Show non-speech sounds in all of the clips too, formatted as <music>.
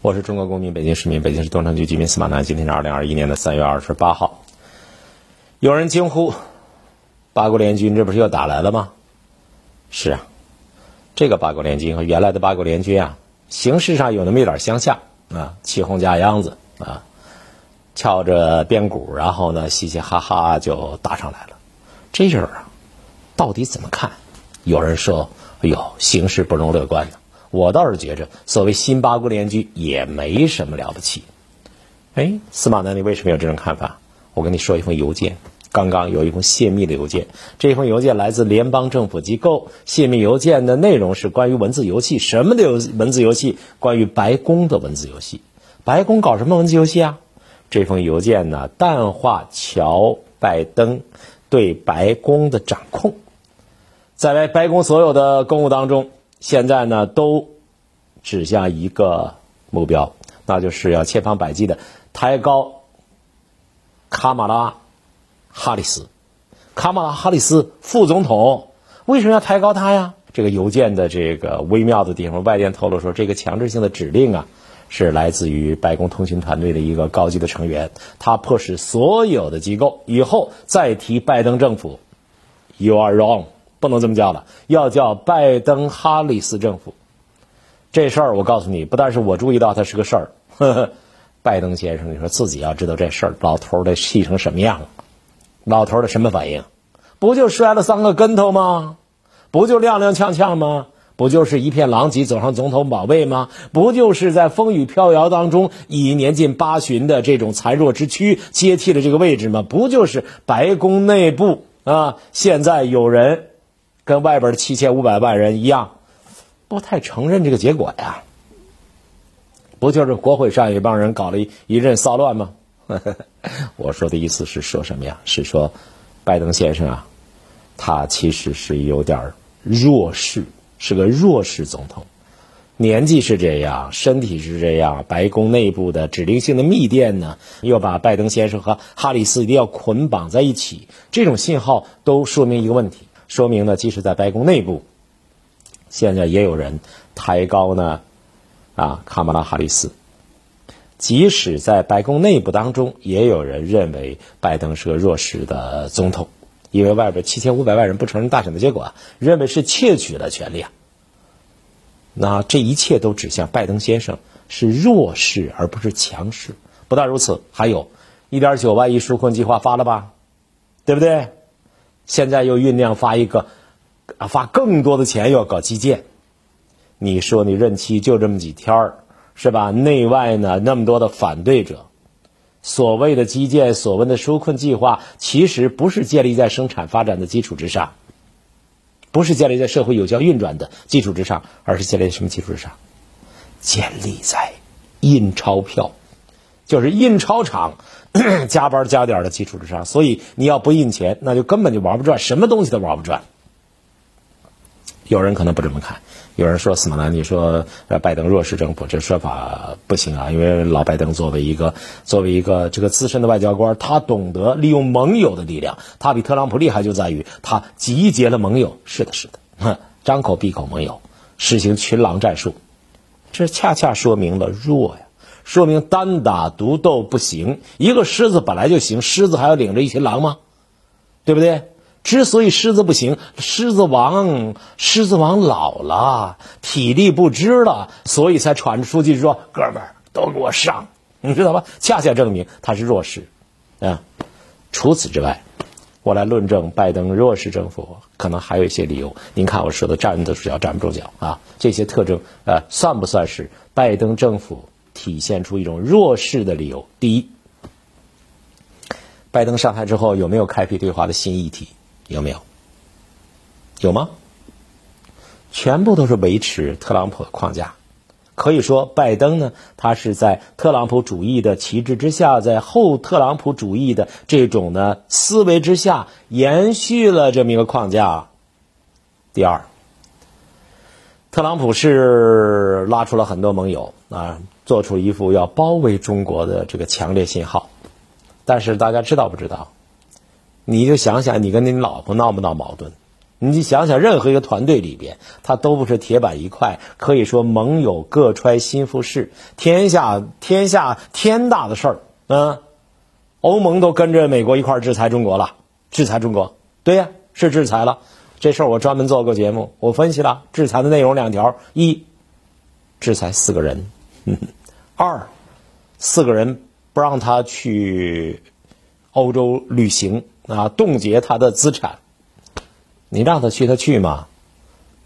我是中国公民，北京市民，北京市东城区居民司马南。今天是二零二一年的三月二十八号。有人惊呼：“八国联军这不是又打来了吗？”是啊，这个八国联军和原来的八国联军啊，形式上有那么一点相像啊，旗红架秧子啊，敲着边鼓，然后呢，嘻嘻哈哈就打上来了。这事儿啊，到底怎么看？有人说：“哎呦，形势不容乐观呢。”我倒是觉着，所谓新八国联军也没什么了不起。哎，司马南，你为什么有这种看法？我跟你说一封邮件，刚刚有一封泄密的邮件。这封邮件来自联邦政府机构，泄密邮件的内容是关于文字游戏，什么的游文字游戏？关于白宫的文字游戏。白宫搞什么文字游戏啊？这封邮件呢，淡化乔拜登对白宫的掌控，在白宫所有的公务当中。现在呢，都指向一个目标，那就是要千方百计的抬高卡马拉哈里斯。卡马拉哈里斯副总统为什么要抬高他呀？这个邮件的这个微妙的地方，外电透露说，这个强制性的指令啊，是来自于白宫通讯团队的一个高级的成员，他迫使所有的机构以后再提拜登政府，You are wrong。不能这么叫了，要叫拜登哈里斯政府。这事儿我告诉你，不但是我注意到它是个事儿，呵呵，拜登先生，你说自己要知道这事儿，老头儿得气成什么样？老头儿的什么反应？不就摔了三个跟头吗？不就踉踉跄跄吗？不就是一片狼藉走上总统宝位吗？不就是在风雨飘摇当中以年近八旬的这种残弱之躯接替了这个位置吗？不就是白宫内部啊？现在有人。跟外边的七千五百万人一样，不太承认这个结果呀？不就是国会上一帮人搞了一一阵骚乱吗？<laughs> 我说的意思是说什么呀？是说，拜登先生啊，他其实是有点弱势，是个弱势总统，年纪是这样，身体是这样，白宫内部的指令性的密电呢，又把拜登先生和哈里斯一定要捆绑在一起，这种信号都说明一个问题。说明呢，即使在白宫内部，现在也有人抬高呢，啊，卡马拉哈里斯。即使在白宫内部当中，也有人认为拜登是个弱势的总统，因为外边七千五百万人不承认大选的结果啊，认为是窃取了权利啊。那这一切都指向拜登先生是弱势而不是强势。不但如此，还有一点九万亿纾困计划发了吧，对不对？现在又酝酿发一个，啊，发更多的钱要搞基建。你说你任期就这么几天儿，是吧？内外呢那么多的反对者，所谓的基建，所谓的纾困计划，其实不是建立在生产发展的基础之上，不是建立在社会有效运转的基础之上，而是建立在什么基础之上？建立在印钞票，就是印钞厂。<clears throat> 加班加点的基础之上，所以你要不印钱，那就根本就玩不转，什么东西都玩不转。有人可能不这么看，有人说司马南，你说拜登弱势政府，这说法不行啊，因为老拜登作为一个作为一个这个资深的外交官，他懂得利用盟友的力量，他比特朗普厉害就在于他集结了盟友。是的，是的，哼张口闭口盟友，实行群狼战术，这恰恰说明了弱呀。说明单打独斗不行，一个狮子本来就行，狮子还要领着一群狼吗？对不对？之所以狮子不行，狮子王，狮子王老了，体力不支了，所以才喘着粗气说：“哥们儿，都给我上！”你知道吧？恰恰证明他是弱势，啊。除此之外，我来论证拜登弱势政府，可能还有一些理由。您看我说的站得住脚，站不住脚啊？这些特征，呃，算不算是拜登政府？体现出一种弱势的理由。第一，拜登上台之后有没有开辟对华的新议题？有没有？有吗？全部都是维持特朗普的框架。可以说，拜登呢，他是在特朗普主义的旗帜之下，在后特朗普主义的这种呢思维之下，延续了这么一个框架。第二，特朗普是拉出了很多盟友啊。做出一副要包围中国的这个强烈信号，但是大家知道不知道？你就想想，你跟你老婆闹不闹矛盾？你想想，任何一个团队里边，他都不是铁板一块。可以说，盟友各揣心腹事，天下天下天大的事儿，嗯，欧盟都跟着美国一块儿制裁中国了，制裁中国，对呀，是制裁了。这事儿我专门做过节目，我分析了制裁的内容两条：一，制裁四个人；二，四个人不让他去欧洲旅行啊，冻结他的资产。你让他去，他去吗？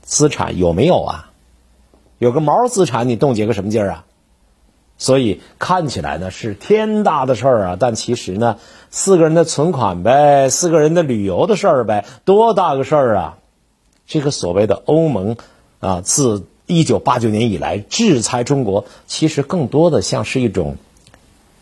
资产有没有啊？有个毛资产，你冻结个什么劲儿啊？所以看起来呢是天大的事儿啊，但其实呢，四个人的存款呗，四个人的旅游的事儿呗，多大个事儿啊！这个所谓的欧盟啊，自一九八九年以来制裁中国，其实更多的像是一种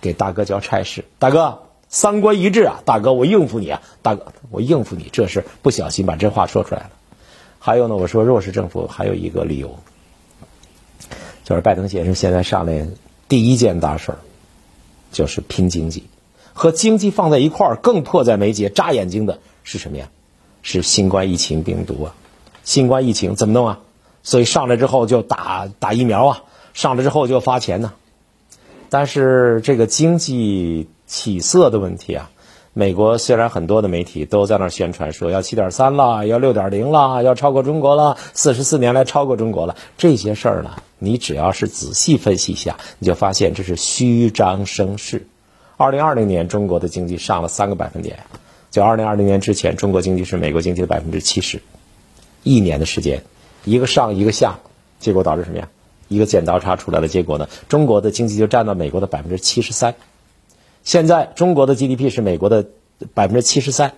给大哥交差事，大哥。三观一致啊，大哥，我应付你啊，大哥，我应付你，这是不小心把这话说出来了。还有呢，我说弱势政府还有一个理由，就是拜登先生现在上来第一件大事儿就是拼经济，和经济放在一块儿更迫在眉睫、扎眼睛的是什么呀？是新冠疫情病毒啊！新冠疫情怎么弄啊？所以上来之后就打打疫苗啊，上来之后就发钱呢。但是这个经济。起色的问题啊，美国虽然很多的媒体都在那宣传说要七点三了，要六点零了，要超过中国了，四十四年来超过中国了，这些事儿呢，你只要是仔细分析一下，你就发现这是虚张声势。二零二零年中国的经济上了三个百分点，就二零二零年之前，中国经济是美国经济的百分之七十，一年的时间，一个上一个下，结果导致什么呀？一个剪刀差出来的结果呢？中国的经济就占到美国的百分之七十三。现在中国的 GDP 是美国的百分之七十三，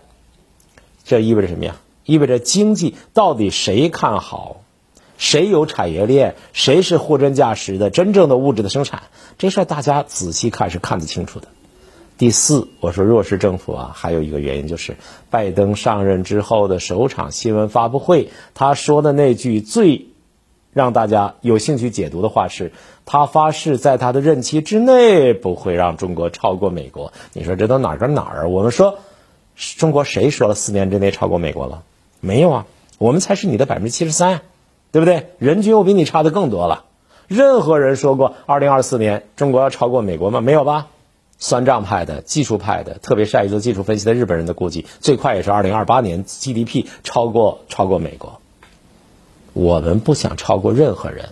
这意味着什么呀？意味着经济到底谁看好，谁有产业链，谁是货真价实的真正的物质的生产，这事儿大家仔细看是看得清楚的。第四，我说弱势政府啊，还有一个原因就是拜登上任之后的首场新闻发布会，他说的那句最。让大家有兴趣解读的话是，他发誓在他的任期之内不会让中国超过美国。你说这都哪跟哪儿啊？我们说，中国谁说了四年之内超过美国了？没有啊，我们才是你的百分之七十三，对不对？人均我比你差的更多了。任何人说过二零二四年中国要超过美国吗？没有吧？算账派的、技术派的，特别是爱做技术分析的日本人的估计，最快也是二零二八年 GDP 超过超过美国。我们不想超过任何人，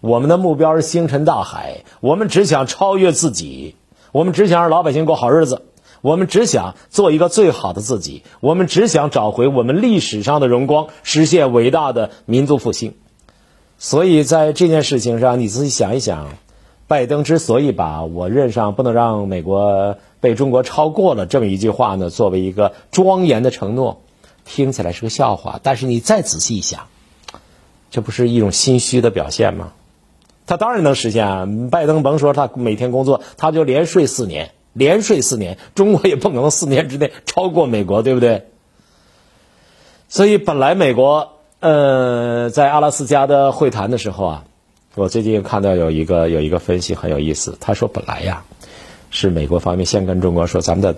我们的目标是星辰大海，我们只想超越自己，我们只想让老百姓过好日子，我们只想做一个最好的自己，我们只想找回我们历史上的荣光，实现伟大的民族复兴。所以在这件事情上，你仔细想一想，拜登之所以把我任上不能让美国被中国超过了这么一句话呢，作为一个庄严的承诺，听起来是个笑话，但是你再仔细一想。这不是一种心虚的表现吗？他当然能实现啊！拜登甭说他每天工作，他就连睡四年，连睡四年，中国也不可能四年之内超过美国，对不对？所以本来美国呃在阿拉斯加的会谈的时候啊，我最近看到有一个有一个分析很有意思，他说本来呀是美国方面先跟中国说咱们的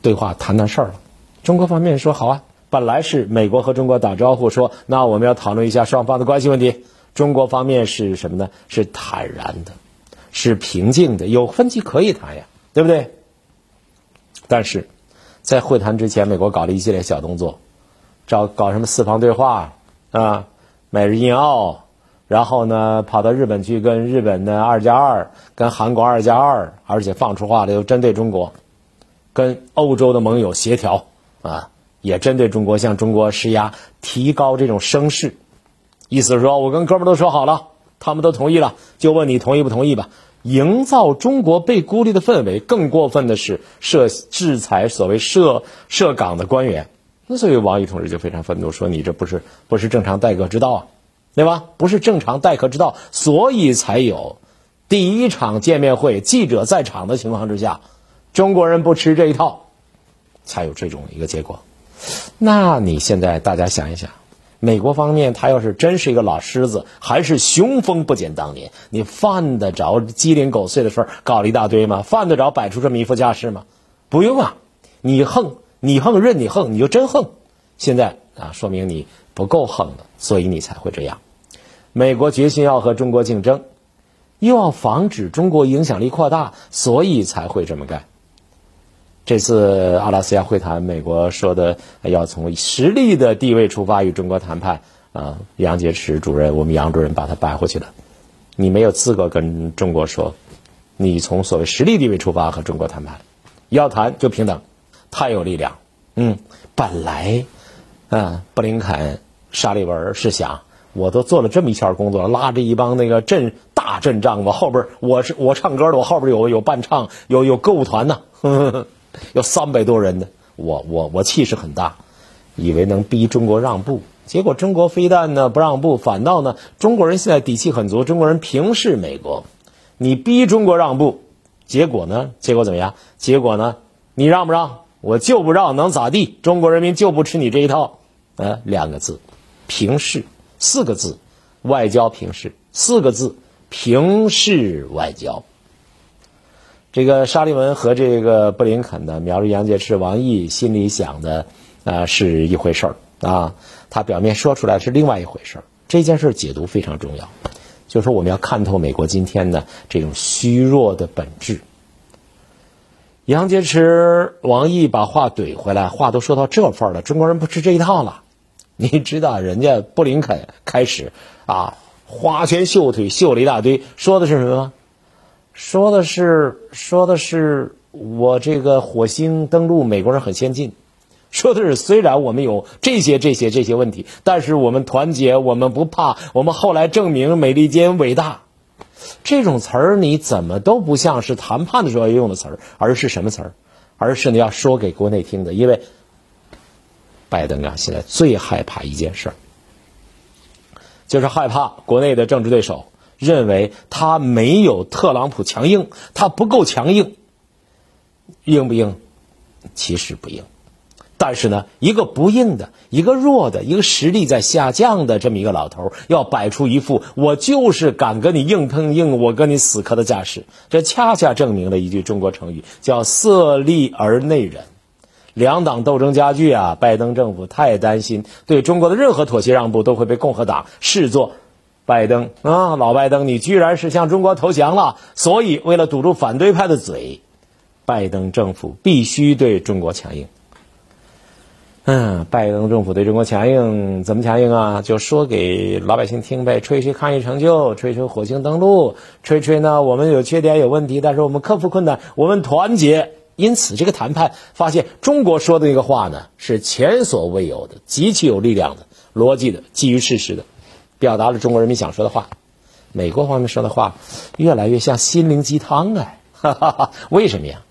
对话谈谈事儿了，中国方面说好啊。本来是美国和中国打招呼说，那我们要讨论一下双方的关系问题。中国方面是什么呢？是坦然的，是平静的，有分歧可以谈呀，对不对？但是，在会谈之前，美国搞了一系列小动作，找搞什么四方对话啊，美日印澳，然后呢，跑到日本去跟日本的二加二，跟韩国二加二，而且放出话来又针对中国，跟欧洲的盟友协调啊。也针对中国向中国施压，提高这种声势，意思是说我跟哥们都说好了，他们都同意了，就问你同意不同意吧？营造中国被孤立的氛围。更过分的是，设制裁所谓涉涉港的官员。那所以王毅同志就非常愤怒，说你这不是不是正常待客之道啊，对吧？不是正常待客之道，所以才有第一场见面会记者在场的情况之下，中国人不吃这一套，才有这种一个结果。那你现在大家想一想，美国方面他要是真是一个老狮子，还是雄风不减当年，你犯得着鸡零狗碎的事儿搞了一大堆吗？犯得着摆出这么一副架势吗？不用啊，你横你横任你横，你就真横。现在啊，说明你不够横的，所以你才会这样。美国决心要和中国竞争，又要防止中国影响力扩大，所以才会这么干。这次阿拉斯加会谈，美国说的要从实力的地位出发与中国谈判啊。杨洁篪主任，我们杨主任把他掰回去了。你没有资格跟中国说，你从所谓实力地位出发和中国谈判，要谈就平等，太有力量。嗯，本来，啊，布林肯、沙利文是想，我都做了这么一下工作，拉着一帮那个阵大阵仗，我后边我是我唱歌的，我后边有有伴唱，有有歌舞团呢。呵 <laughs> 呵有三百多人呢，我我我气势很大，以为能逼中国让步，结果中国非但呢不让步，反倒呢中国人现在底气很足，中国人平视美国，你逼中国让步，结果呢？结果怎么样？结果呢？你让不让？我就不让，能咋地？中国人民就不吃你这一套。呃，两个字，平视；四个字，外交平视；四个字，平视外交。这个沙利文和这个布林肯呢，瞄着杨洁篪、王毅，心里想的，啊，是一回事儿啊。他表面说出来是另外一回事儿。这件事解读非常重要，就是说我们要看透美国今天的这种虚弱的本质。杨洁篪、王毅把话怼回来，话都说到这份儿了，中国人不吃这一套了。<laughs> 你知道，人家布林肯开始啊，花拳绣腿，绣了一大堆，说的是什么吗？说的是，说的是我这个火星登陆，美国人很先进。说的是，虽然我们有这些、这些、这些问题，但是我们团结，我们不怕。我们后来证明美利坚伟大。这种词儿你怎么都不像是谈判的时候要用的词儿，而是什么词儿？而是你要说给国内听的。因为拜登啊，现在最害怕一件事儿，就是害怕国内的政治对手。认为他没有特朗普强硬，他不够强硬，硬不硬？其实不硬。但是呢，一个不硬的，一个弱的，一个实力在下降的这么一个老头，要摆出一副我就是敢跟你硬碰硬，我跟你死磕的架势，这恰恰证明了一句中国成语，叫色厉而内荏。两党斗争加剧啊，拜登政府太担心，对中国的任何妥协让步都会被共和党视作。拜登啊，老拜登，你居然是向中国投降了！所以，为了堵住反对派的嘴，拜登政府必须对中国强硬。嗯，拜登政府对中国强硬，怎么强硬啊？就说给老百姓听呗，吹吹抗疫成就，吹吹火星登陆，吹吹呢，我们有缺点有问题，但是我们克服困难，我们团结。因此，这个谈判发现，中国说的那个话呢，是前所未有的，极其有力量的，逻辑的，基于事实的。表达了中国人民想说的话，美国方面说的话越来越像心灵鸡汤哎，为什么呀？